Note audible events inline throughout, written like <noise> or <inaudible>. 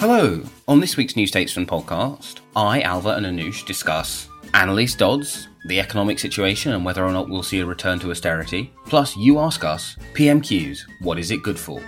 Hello. On this week's New Statesman podcast, I, Ailbhe, and Anoosh discuss Anneliese Dodds, the economic situation, and whether or not we'll see a return to austerity. Plus, you ask us, PMQs, what is it good for?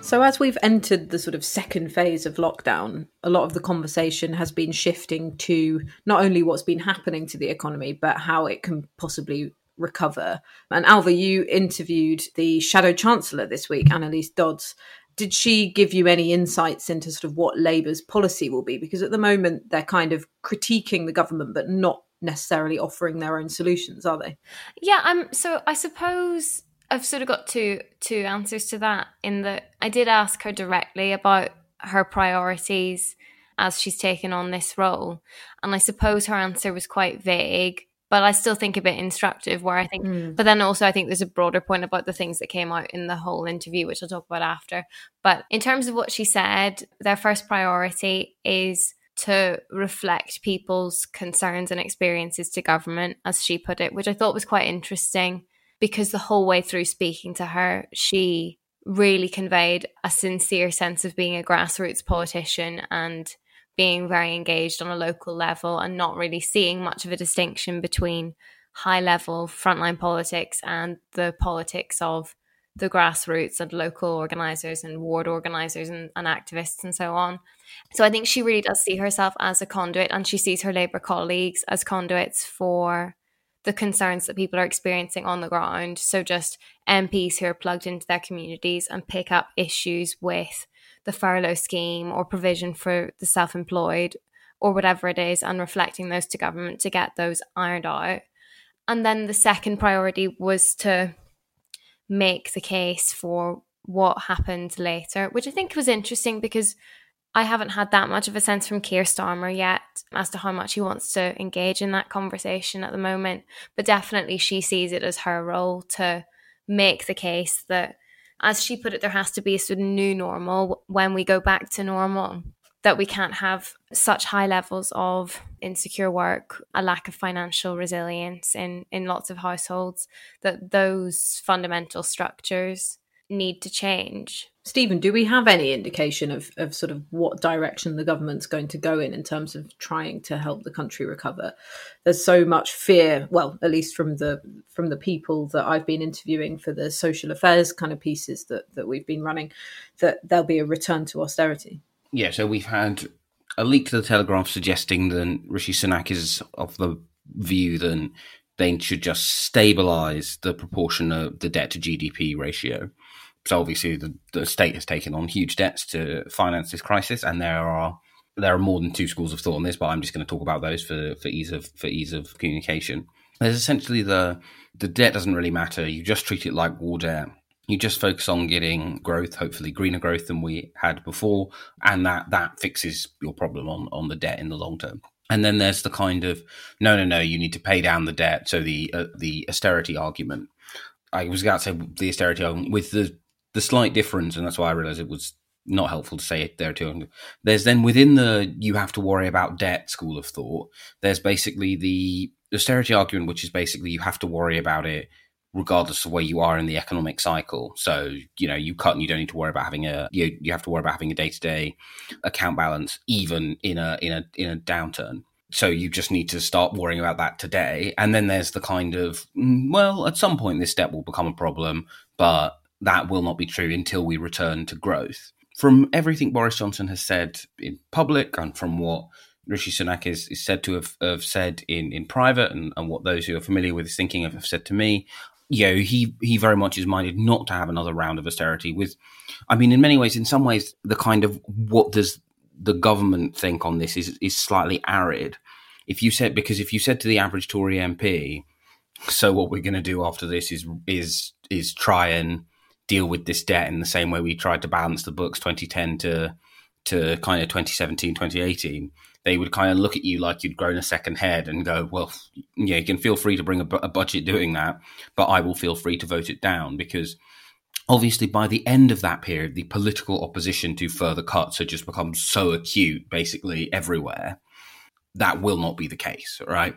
So, as we've entered the sort of second phase of lockdown, a lot of the conversation has been shifting to not only what's been happening to the economy, but how it can possibly recover. And Ailbhe, you interviewed the Shadow Chancellor this week, Anneliese Dodds. Did she give you any insights into sort of what Labour's policy will be? Because at the moment, they're kind of critiquing the government, but not necessarily offering their own solutions, are they? Yeah, um, so I suppose I've sort of got two two answers to that. In that I did ask her directly about her priorities as she's taken on this role, and I suppose her answer was quite vague. But I still think a bit instructive. Where I think, mm. but then also I think there's a broader point about the things that came out in the whole interview, which I'll talk about after. But in terms of what she said, their first priority is to reflect people's concerns and experiences to government, as she put it, which I thought was quite interesting because the whole way through speaking to her, she really conveyed a sincere sense of being a grassroots politician and being very engaged on a local level and not really seeing much of a distinction between high level frontline politics and the politics of the grassroots and local organizers and ward organizers and, and, activists and so on. So I think she really does see herself as a conduit and she sees her Labour colleagues as conduits for the concerns that people are experiencing on the ground. So, just MPs who are plugged into their communities and pick up issues with the furlough scheme or provision for the self employed or whatever it is, and reflecting those to government to get those ironed out. And then the second priority was to make the case for what happened later, which I think was interesting because I haven't had that much of a sense from Keir Starmer yet as to how much he wants to engage in that conversation at the moment. But definitely, she sees it as her role to make the case that, as she put it, there has to be a sort of new normal when we go back to normal. That we can't have such high levels of insecure work, a lack of financial resilience in, in lots of households, that those fundamental structures need to change. Stephen, do we have any indication of, of sort of what direction the government's going to go in in terms of trying to help the country recover? There's so much fear, well, at least from the from the people that I've been interviewing for the social affairs kind of pieces that, that we've been running, that there'll be a return to austerity. Yeah, so we've had a leak to the Telegraph suggesting that Rishi Sunak is of the view that they should just stabilise the proportion of the debt to GDP ratio so obviously the, the state has taken on huge debts to finance this crisis, and there are there are more than two schools of thought on this, but I'm just going to talk about those for, for ease of for ease of communication. There's essentially the the debt doesn't really matter. You just treat it like war debt. You just focus on getting growth, hopefully greener growth than we had before, and that that fixes your problem on on the debt in the long term. And then there's the kind of no, no, no, you need to pay down the debt. So the uh, the austerity argument. I was going to say the austerity argument with the the slight difference, and that's why I realized it was not helpful to say it there too. There's then within the you have to worry about debt school of thought. There's basically the austerity argument, which is basically you have to worry about it regardless of where you are in the economic cycle. So you know you cut and you don't need to worry about having a you you have to worry about having a day to day account balance even in a in a in a downturn. So you just need to start worrying about that today. And then there's the kind of mm, well, at some point this debt will become a problem, but that will not be true until we return to growth. From everything Boris Johnson has said in public and from what Rishi Sunak is, is said to have, have said in, in private and, and what those who are familiar with his thinking have, have said to me, you know, he he very much is minded not to have another round of austerity. With, I mean, in many ways, in some ways, the kind of what does the government think on this is is slightly arid. If you said because if you said to the average Tory MP, so what we're going to do after this is is is try and deal with this debt in the same way we tried to balance the books 2010 to to kind of 2017 2018 they would kind of look at you like you'd grown a second head and go, well, yeah, you can feel free to bring a, a budget doing that, but I will feel free to vote it down because obviously by the end of that period, the political opposition to further cuts had just become so acute, basically everywhere. That will not be the case, right?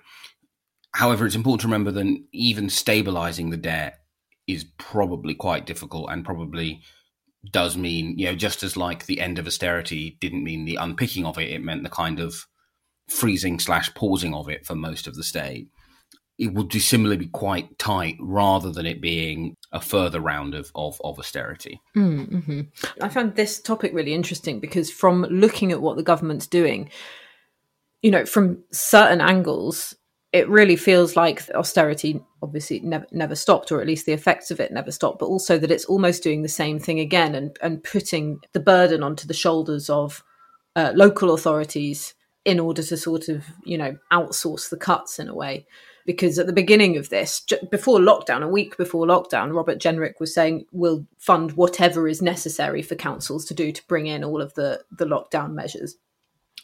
However, it's important to remember that even stabilizing the debt is probably quite difficult and probably does mean, you know, just as like the end of austerity didn't mean the unpicking of it, it meant the kind of freezing slash pausing of it for most of the state. It would similarly be quite tight rather than it being a further round of, of, of austerity. Mm-hmm. I found this topic really interesting because from looking at what the government's doing, you know, from certain angles, it really feels like austerity obviously never never stopped, or at least the effects of it never stopped, but also that it's almost doing the same thing again and and putting the burden onto the shoulders of uh, local authorities in order to sort of you know outsource the cuts in a way. Because at the beginning of this, before lockdown, a week before lockdown, Robert Jenrick was saying we'll fund whatever is necessary for councils to do to bring in all of the the lockdown measures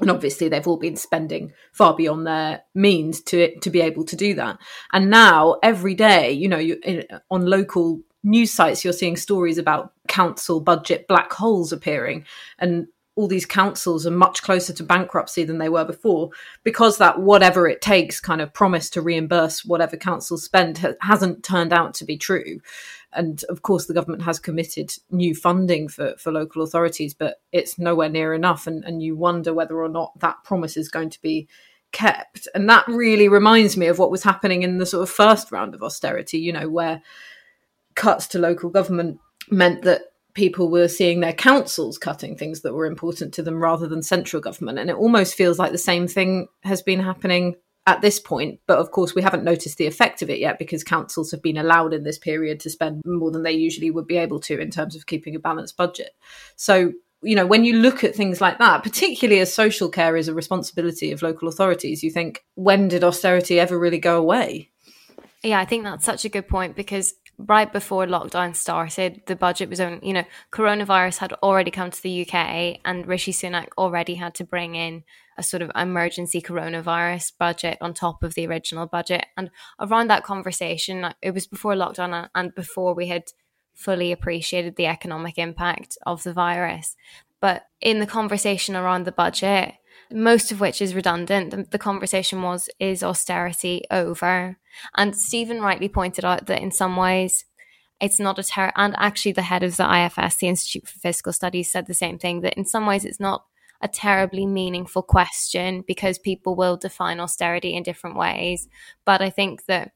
and obviously they've all been spending far beyond their means to to be able to do that. And now every day you know you in, on local news sites you're seeing stories about council budget black holes appearing. And all these councils are much closer to bankruptcy than they were before because that whatever it takes kind of promise to reimburse whatever councils spend ha- hasn't turned out to be true and of course, the government has committed new funding for, for local authorities, but it's nowhere near enough. And, and you wonder whether or not that promise is going to be kept. And that really reminds me of what was happening in the sort of first round of austerity, you know, where cuts to local government meant that people were seeing their councils cutting things that were important to them rather than central government. And it almost feels like the same thing has been happening at this point. But of course, we haven't noticed the effect of it yet because councils have been allowed in this period to spend more than they usually would be able to in terms of keeping a balanced budget. So, you know, when you look at things like that, particularly as social care is a responsibility of local authorities, you think, when did austerity ever really go away? Yeah, I think that's such a good point because right before lockdown started, the budget was only, you know, coronavirus had already come to the UK and Rishi Sunak already had to bring in a sort of emergency coronavirus budget on top of the original budget. And around that conversation, it was before lockdown and before we had fully appreciated the economic impact of the virus. But in the conversation around the budget, most of which is redundant. The, the, conversation was, is austerity over? And Stephen rightly pointed out that in some ways, it's not a terror. And actually, the head of the IFS, the Institute for Fiscal Studies, said the same thing that in some ways it's not a terribly meaningful question because people will define austerity in different ways. But I think that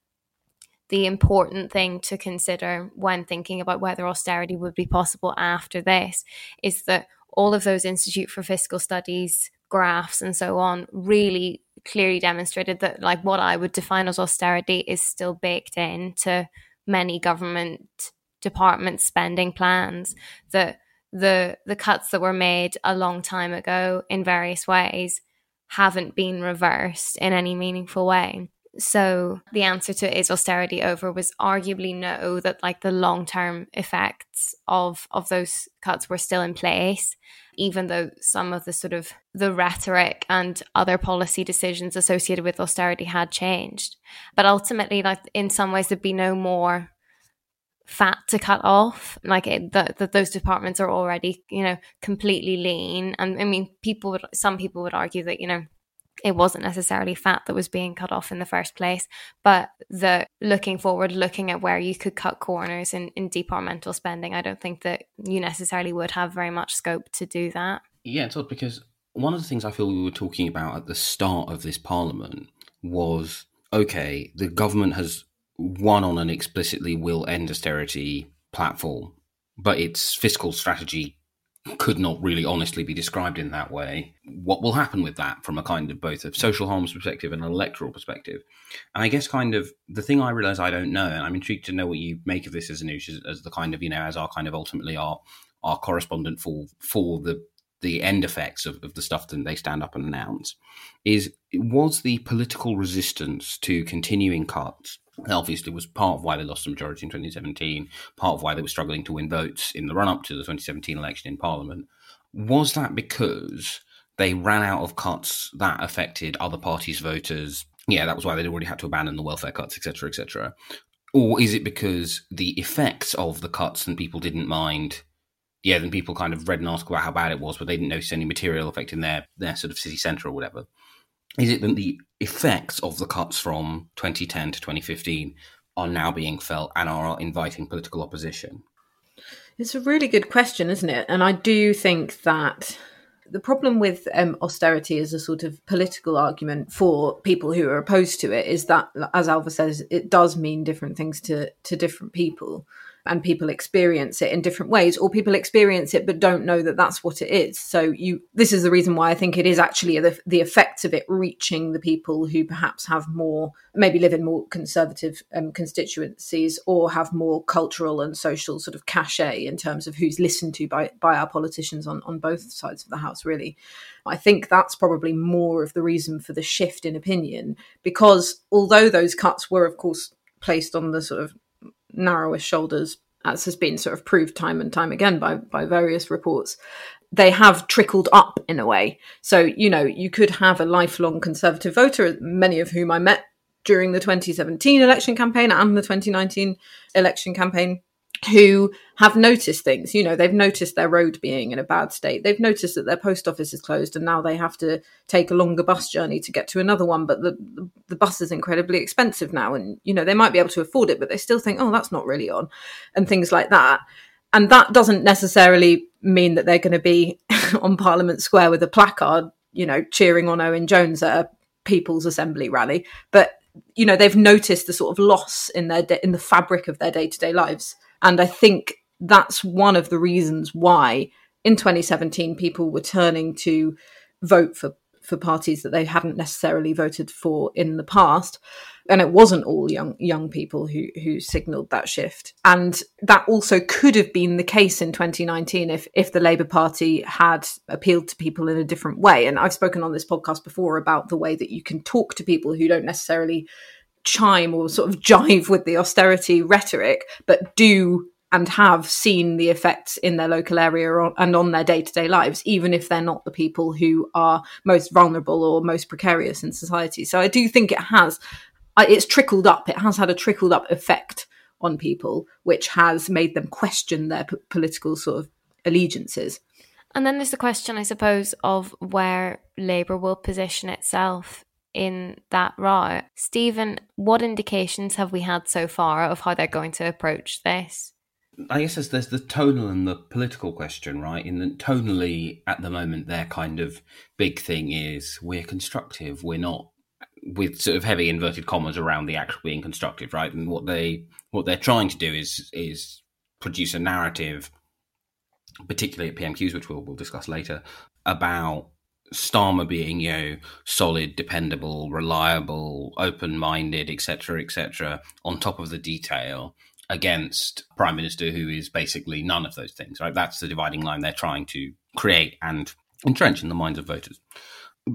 the important thing to consider when thinking about whether austerity would be possible after this is that all of those Institute for Fiscal Studies graphs and so on really clearly demonstrated that like what I would define as austerity is still baked into many government department spending plans that the the cuts that were made a long time ago in various ways haven't been reversed in any meaningful way. So the answer to is austerity over was arguably no, that like the long term effects of of those cuts were still in place, even though some of the sort of the rhetoric and other policy decisions associated with austerity had changed. But ultimately, like in some ways there'd be no more fat to cut off like that those departments are already you know completely lean and i mean people would some people would argue that you know it wasn't necessarily fat that was being cut off in the first place, but the looking forward, looking at where you could cut corners in, in departmental spending, I don't think that you necessarily would have very much scope to do that. Yeah, it's odd because one of the things I feel we were talking about at the start of this parliament was okay, the government has won on an explicitly will end austerity platform but its fiscal strategy could not really honestly be described in that way. What will happen with that from a kind of both a social harms perspective and an electoral perspective? And I guess kind of the thing I realize I don't know, and I'm intrigued to know what you make of this as Anoosh, as, as the kind of, you know, as our kind of ultimately our our correspondent for for the the end effects of, of the stuff that they stand up and announce, is was the political resistance to continuing cuts obviously was part of why they lost the majority in 2017, part of why they were struggling to win votes in the run up to the 2017 election in Parliament. Was that because they ran out of cuts that affected other parties' voters? Yeah, that was why they'd already had to abandon the welfare cuts, etc., etc. Or is it because the effects of the cuts and people didn't mind? Yeah, then people kind of read an article about how bad it was, but they didn't notice any material affecting their their sort of city centre or whatever is it that the effects of the cuts from 2010 to 2015 are now being felt and are inviting political opposition? It's a really good question, isn't it? And I do think that the problem with um, austerity as a sort of political argument for people who are opposed to it is that, as Ailbhe says, it does mean different things to to different people and people experience it in different ways or people experience it but don't know that that's what it is. So you this is the reason why i think it is actually the, the effects of it reaching the people who perhaps have more maybe live in more conservative um, constituencies or have more cultural and social sort of cachet in terms of who's listened to by by our politicians on on both sides of the house really. I think that's probably more of the reason for the shift in opinion because although those cuts were of course placed on the sort of narrowest shoulders, as has been sort of proved time and time again by by various reports. They have trickled up in a way. So, you know, you could have a lifelong conservative voter, many of whom I met during the 2017 election campaign and the 2019 election campaign, who have noticed things. You know, they've noticed their road being in a bad state. They've noticed that their post office is closed and now they have to take a longer bus journey to get to another one. But the, the, bus is incredibly expensive now. And, you know, they might be able to afford it, but they still think, oh, that's not really on, and things like that. And that doesn't necessarily mean that they're going to be <laughs> on Parliament Square with a placard, you know, cheering on Owen Jones at a People's Assembly rally. But you know they've noticed the sort of loss in their in the fabric of their day to day lives and I think that's one of the reasons why in 2017 people were turning to vote for for parties that they hadn't necessarily voted for in the past. And it wasn't all young young people who who signaled that shift. And that also could have been the case in 2019 if if the labor party had appealed to people in a different way. And i've spoken on this podcast before about the way that you can talk to people who don't necessarily chime or sort of <laughs> jive with the austerity rhetoric, but do and have seen the effects in their local area and on their day to day lives, even if they're not the people who are most vulnerable or most precarious in society. So I do think it has, it's trickled up, it has had a trickled up effect on people, which has made them question their p- political sort of allegiances. And then there's the question, I suppose, of where Labour will position itself in that route. Stephen, what indications have we had so far of how they're going to approach this? I guess there's, there's the tonal and the political question, right? In the tonally, at the moment, their kind of big thing is we're constructive. We're not with sort of heavy inverted commas around the actual being constructive, right? And what they what they're trying to do is is produce a narrative, particularly at PMQs, which we'll we'll discuss later, about Starmer being, you know, solid, dependable, reliable, open-minded, etc., etc., on top of the detail, against Prime Minister who is basically none of those things. Right? That's the dividing line they're trying to create and entrench in the minds of voters.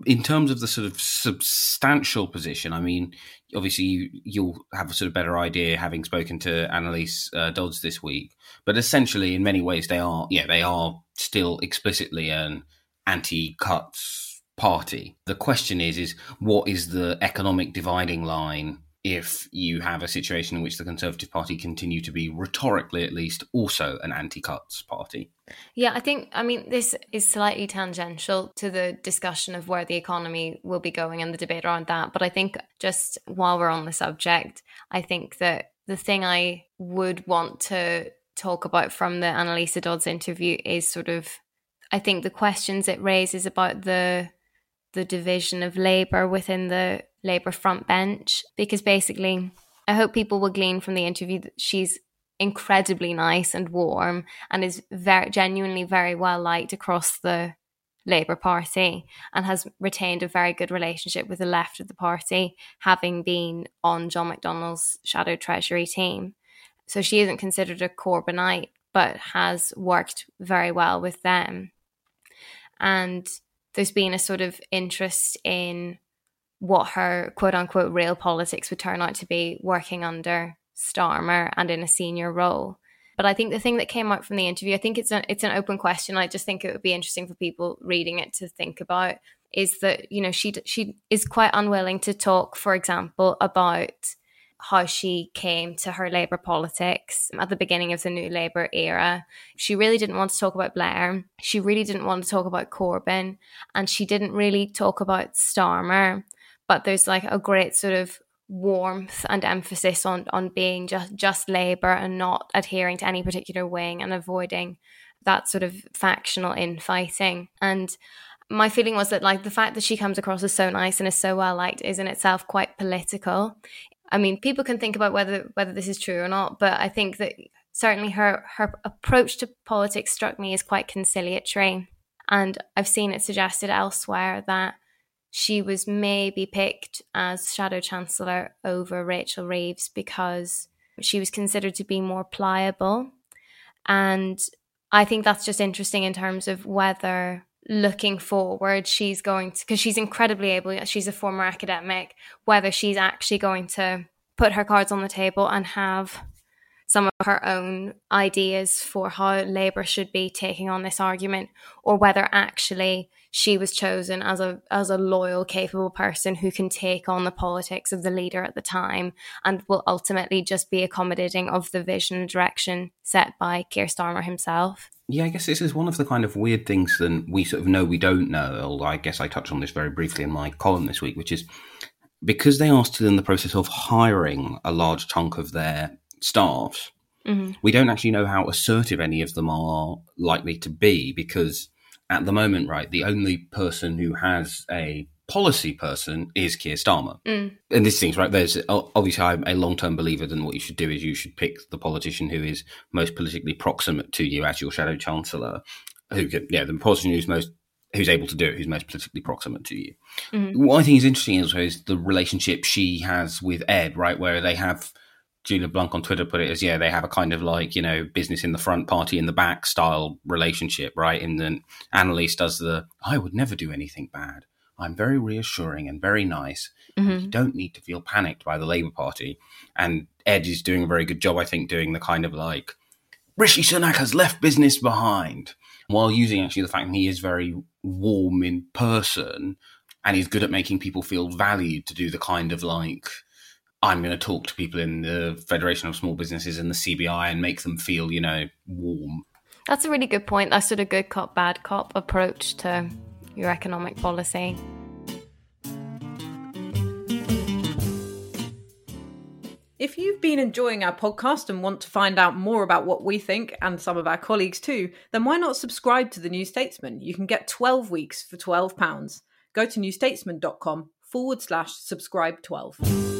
In terms of the sort of substantial position, I mean, obviously you, will have a sort of better idea having spoken to Anneliese uh, Dodds this week. But essentially, in many ways, they are, yeah, they are still explicitly an anti-cuts party. The question is, is what is the economic dividing line if you have a situation in which the Conservative Party continue to be rhetorically, at least, also an anti-cuts party? Yeah, I think, I mean, this is slightly tangential to the discussion of where the economy will be going and the debate around that. But I think just while we're on the subject, I think that the thing I would want to talk about from the Anneliese Dodds interview is sort of I think the questions it raises about the the division of labor within the labor front bench because basically I hope people will glean from the interview that she's incredibly nice and warm and is very genuinely very well liked across the Labour Party and has retained a very good relationship with the left of the party, having been on John McDonnell's shadow treasury team. So she isn't considered a Corbynite, but has worked very well with them. And there's been a sort of interest in what her quote unquote real politics would turn out to be working under Starmer and in a senior role. But I think the thing that came out from the interview, I think it's an it's an open question. I just think it would be interesting for people reading it to think about is that you know she she is quite unwilling to talk, for example, about how she came to her Labour politics at the beginning of the new Labour era. She really didn't want to talk about Blair. She really didn't want to talk about Corbyn. And she didn't really talk about Starmer. But there's like a great sort of warmth and emphasis on on being just just Labour and not adhering to any particular wing and avoiding that sort of factional infighting. And my feeling was that like the fact that she comes across as so nice and is so well liked is in itself quite political. I mean, people can think about whether whether this is true or not, but I think that certainly her her approach to politics struck me as quite conciliatory, and I've seen it suggested elsewhere that she was maybe picked as shadow chancellor over Rachel Reeves because she was considered to be more pliable, and I think that's just interesting in terms of whether looking forward she's going to because she's incredibly able she's a former academic whether she's actually going to put her cards on the table and have some of her own ideas for how Labour should be taking on this argument, or whether actually she was chosen as a as a loyal, capable person who can take on the politics of the leader at the time and will ultimately just be accommodating of the vision and direction set by Keir Starmer himself. Yeah, I guess this is one of the kind of weird things that we sort of know we don't know. Although I guess I touched on this very briefly in my column this week, which is because they are still in the process of hiring a large chunk of their staffs, mm-hmm. we don't actually know how assertive any of them are likely to be because at the moment, right, the only person who has a policy person is Keir Starmer. Mm. And this thing's right. There's obviously I'm a long term believer that what you should do is you should pick the politician who is most politically proximate to you as your shadow chancellor. Who can, yeah, the politician who's most who's able to do it, who's most politically proximate to you. Mm-hmm. What I think is interesting also is the relationship she has with Ed, right, where they have Julia Blanc on Twitter put it as, yeah, they have a kind of like, you know, business in the front, party in the back style relationship, right? And then Anneliese does the, I would never do anything bad. I'm very reassuring and very nice. Mm-hmm. You don't need to feel panicked by the Labour Party. And Ed is doing a very good job, I think, doing the kind of like, Rishi Sunak has left business behind, while using actually the fact that he is very warm in person and he's good at making people feel valued to do the kind of like, I'm going to talk to people in the Federation of Small Businesses and the CBI and make them feel, you know, warm. That's a really good point. That's sort of good cop, bad cop approach to your economic policy. If you've been enjoying our podcast and want to find out more about what we think and some of our colleagues too, then why not subscribe to The New Statesman? You can get 12 weeks for £12. Go to newstatesman.com forward slash subscribe 12.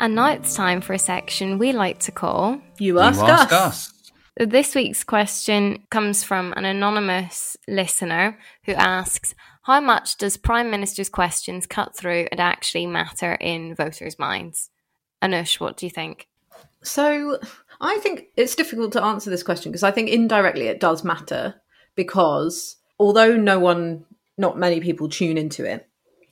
And now it's time for a section we like to call You Ask, you ask us. us. This week's question comes from an anonymous listener who asks How much does Prime Minister's questions cut through and actually matter in voters' minds? Anoosh, what do you think? So I think it's difficult to answer this question because I think indirectly it does matter because although no one, not many people tune into it,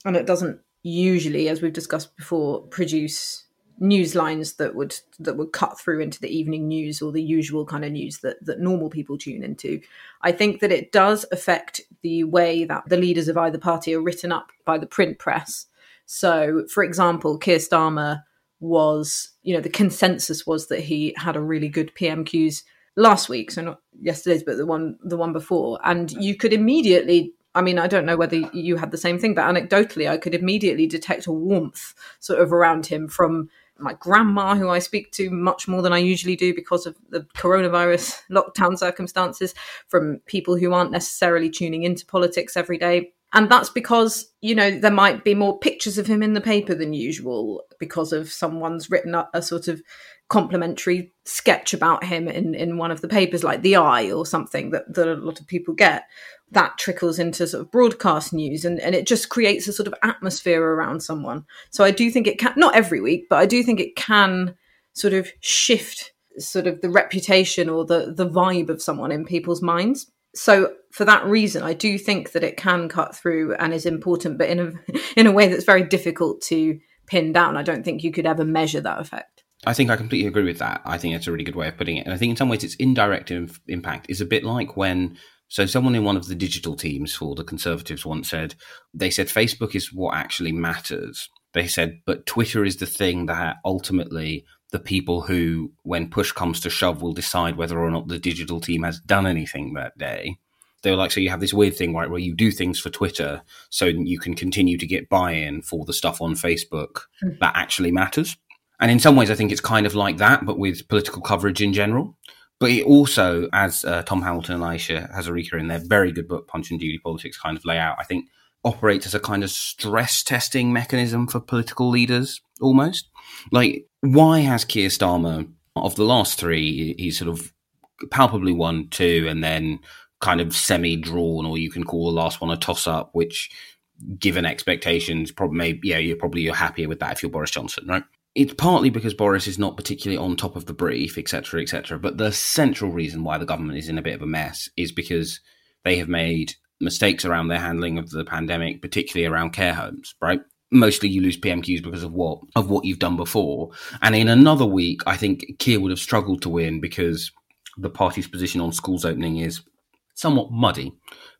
and it doesn't usually, as we've discussed before, produce news lines that would that would cut through into the evening news or the usual kind of news that that normal people tune into. I think that it does affect the way that the leaders of either party are written up by the print press. So, for example, Keir Starmer was, you know, the consensus was that he had a really good PMQs last week, so not yesterday's, but the one the one before, and you could immediately I mean, I don't know whether you had the same thing, but anecdotally, I could immediately detect a warmth sort of around him from my grandma, who I speak to much more than I usually do because of the coronavirus <laughs> lockdown circumstances, from people who aren't necessarily tuning into politics every day. And that's because, you know, there might be more pictures of him in the paper than usual because of someone's written a, a sort of complimentary sketch about him in, in one of the papers, like The i or something that, that a lot of people get. That trickles into sort of broadcast news and, and it just creates a sort of atmosphere around someone. So I do think it can, not every week, but I do think it can sort of shift sort of the reputation or the, the vibe of someone in people's minds. So for that reason, I do think that it can cut through and is important, but in a <laughs> in a way that's very difficult to pin down. I don't think you could ever measure that effect. I think I completely agree with that. I think it's a really good way of putting it. And I think in some ways its indirect inf- impact is a bit like when so someone in one of the digital teams for the conservatives once said they said Facebook is what actually matters. They said but Twitter is the thing that ultimately the people who when push comes to shove will decide whether or not the digital team has done anything that day. They were like, so you have this weird thing, right, where you do things for Twitter so you can continue to get buy in for the stuff on Facebook mm-hmm. that actually matters. And in some ways, I think it's kind of like that, but with political coverage in general. But it also, as uh, Tom Hamilton and Ayesha Hazarika in their very good book, Punch and Judy Politics, kind of lay out, I think operates as a kind of stress testing mechanism for political leaders almost. Like, why has Keir Starmer, of the last three, he's sort of palpably won two and then kind of semi drawn, or you can call the last one a toss up, which given expectations, probably yeah, you're probably you're happier with that if you're Boris Johnson, right? It's partly because Boris is not particularly on top of the brief, etc., etc. But the central reason why the government is in a bit of a mess is because they have made mistakes around their handling of the pandemic, particularly around care homes. Right? Mostly, you lose PMQs because of what of what you've done before. And in another week, I think Keir would have struggled to win because the party's position on schools opening is somewhat muddy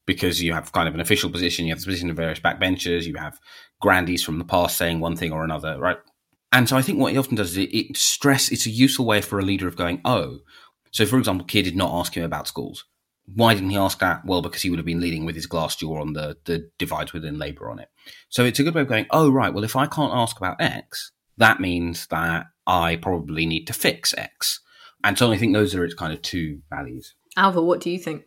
because you have kind of an official position, you have the position of various backbenchers, you have grandees from the past saying one thing or another, right? And so I think what it often does is it, it stress. It's a useful way for a leader of going, oh. So, for example, Keir did not ask him about schools. Why didn't he ask that? Well, because he would have been leading with his glass jaw on the the divides within Labour on it. So it's a good way of going. Oh, right. Well, if I can't ask about X, that means that I probably need to fix X. And so I think those are its kind of two values. Ailbhe, what do you think?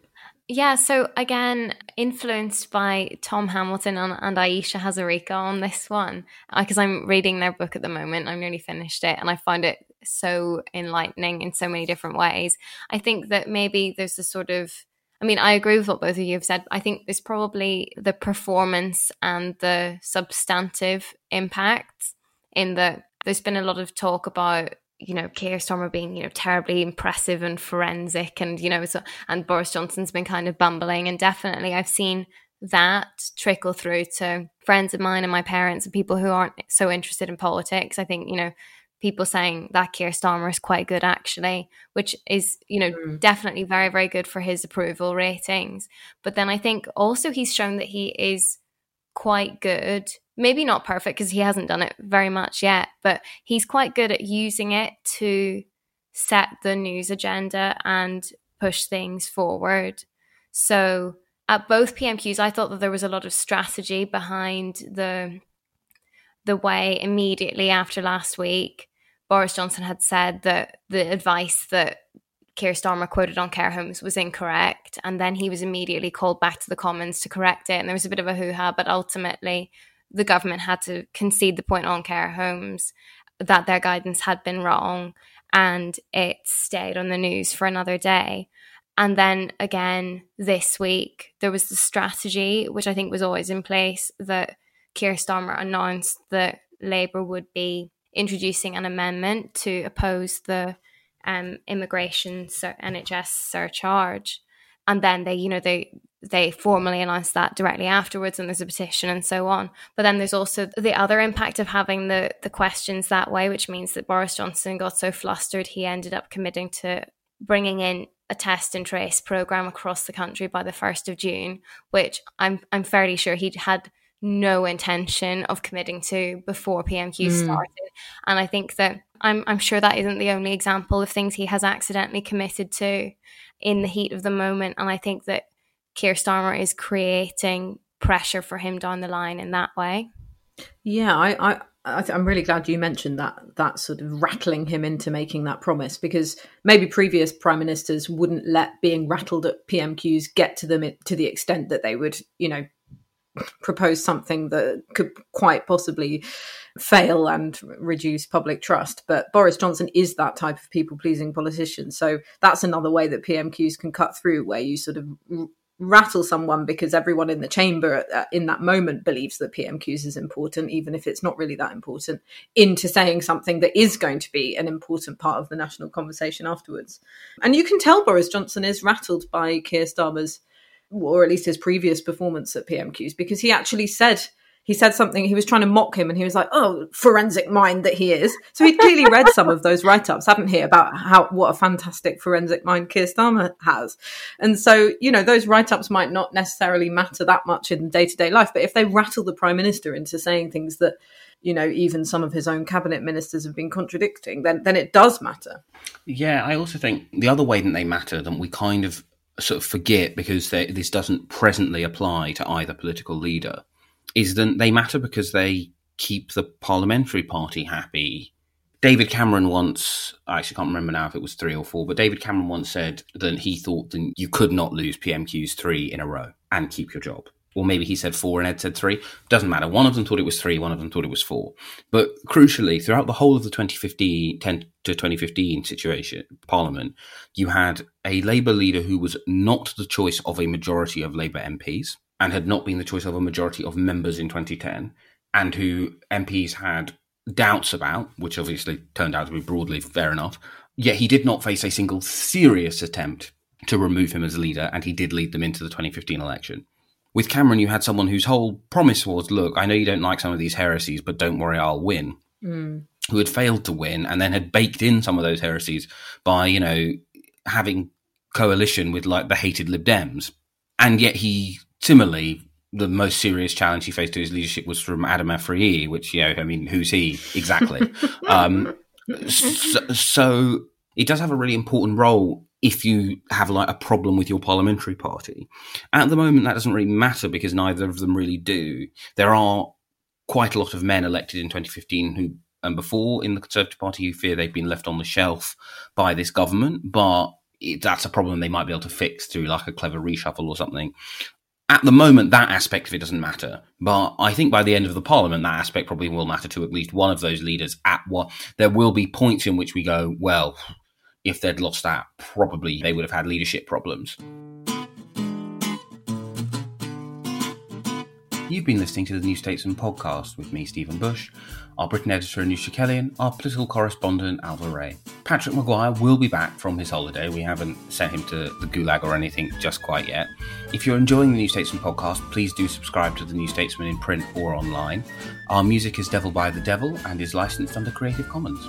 Yeah, so again, influenced by Tom Hamilton and, and Ayesha Hazarika on this one, because uh, I'm reading their book at the moment. I'm nearly finished it, and I find it so enlightening in so many different ways. I think that maybe there's a sort of I mean, I agree with what both of you have said. I think there's probably the performance and the substantive impact in that there's been a lot of talk about you know, Keir Starmer being, you know, terribly impressive and forensic and, you know, so, and Boris Johnson's been kind of bumbling. And definitely I've seen that trickle through to friends of mine and my parents and people who aren't so interested in politics. I think, you know, people saying that Keir Starmer is quite good actually, which is, you know, mm. definitely very, very good for his approval ratings. But then I think also he's shown that he is quite good maybe not perfect because he hasn't done it very much yet, but he's quite good at using it to set the news agenda and push things forward. So at both PMQs, I thought that there was a lot of strategy behind the the way immediately after last week, Boris Johnson had said that the advice that Keir Starmer quoted on care homes was incorrect. And then he was immediately called back to the Commons to correct it. And there was a bit of a hoo ha, but ultimately the government had to concede the point on care homes that their guidance had been wrong and it stayed on the news for another day. And then again this week, there was the strategy, which I think was always in place, that Keir Starmer announced that Labour would be introducing an amendment to oppose the um, immigration sur- NHS surcharge. And then they, you know, they they formally announced that directly afterwards and there's a petition and so on. But then there's also the other impact of having the the questions that way which means that Boris Johnson got so flustered he ended up committing to bringing in a test and trace program across the country by the 1st of June which I'm I'm fairly sure he'd had no intention of committing to before PMQ mm. started. And I think that I'm I'm sure that isn't the only example of things he has accidentally committed to in the heat of the moment. And I think that Keir Starmer is creating pressure for him down the line in that way. Yeah, I, I I am really glad you mentioned that that sort of rattling him into making that promise because maybe previous prime ministers wouldn't let being rattled at PMQs get to them to the extent that they would, you know, propose something that could quite possibly fail and reduce public trust. But Boris Johnson is that type of people pleasing politician. So that's another way that PMQs can cut through, where you sort of rattle someone because everyone in the chamber uh, in that moment believes that PMQs is important, even if it's not really that important, into saying something that is going to be an important part of the national conversation afterwards. And you can tell Boris Johnson is rattled by Keir Starmer's, or at least his previous performance at PMQs, because he actually said he said something, he was trying to mock him, and he was like, oh, forensic mind that he is. So he clearly read some of those write ups, haven't he, about how what a fantastic forensic mind Keir Starmer has. And so, you know, those write ups might not necessarily matter that much in day to day life, but if they rattle the prime minister into saying things that, you know, even some of his own cabinet ministers have been contradicting, then then it does matter. Yeah, I also think the other way that they matter, that we kind of sort of forget because this doesn't presently apply to either political leader is that they matter because they keep the parliamentary party happy. David Cameron once, I actually can't remember now if it was three or four, but David Cameron once said that he thought that you could not lose PMQs three in a row and keep your job. Or maybe he said four and Ed said three. Doesn't matter. One of them thought it was three, one of them thought it was four. But crucially, throughout the whole of the 2015, 10 to 2015 situation, Parliament, you had a Labour leader who was not the choice of a majority of Labour MPs and had not been the choice of a majority of members in 2010, and who MPs had doubts about, which obviously turned out to be broadly fair enough. Yet he did not face a single serious attempt to remove him as leader, and he did lead them into the 2015 election. With Cameron, you had someone whose whole promise was look, I know you don't like some of these heresies, but don't worry, I'll win. Mm. Who had failed to win and then had baked in some of those heresies by, you know, having coalition with like the hated Lib Dems. And yet he Similarly, the most serious challenge he faced to his leadership was from Adam Afriyie, which, you know, I mean, who's he exactly? <laughs> um, so, so it does have a really important role if you have like a problem with your parliamentary party. At the moment, that doesn't really matter because neither of them really do. There are quite a lot of men elected in 2015 who and before in the Conservative Party who fear they've been left on the shelf by this government, but it, that's a problem they might be able to fix through like a clever reshuffle or something at the moment, that aspect of it doesn't matter. But I think by the end of the parliament, that aspect probably will matter to at least one of those leaders. At what there will be points in which we go, well, if they'd lost that, probably they would have had leadership problems. You've been listening to the New Statesman podcast with me, Stephen Bush, our Britain editor Anoosh Chakelian, our political correspondent Ailbhe Rea. Patrick Maguire will be back from his holiday. We haven't sent him to the gulag or anything just quite yet. If you're enjoying the New Statesman podcast, please do subscribe to the New Statesman in print or online. Our music is Devil by the Devil and is licensed under Creative Commons.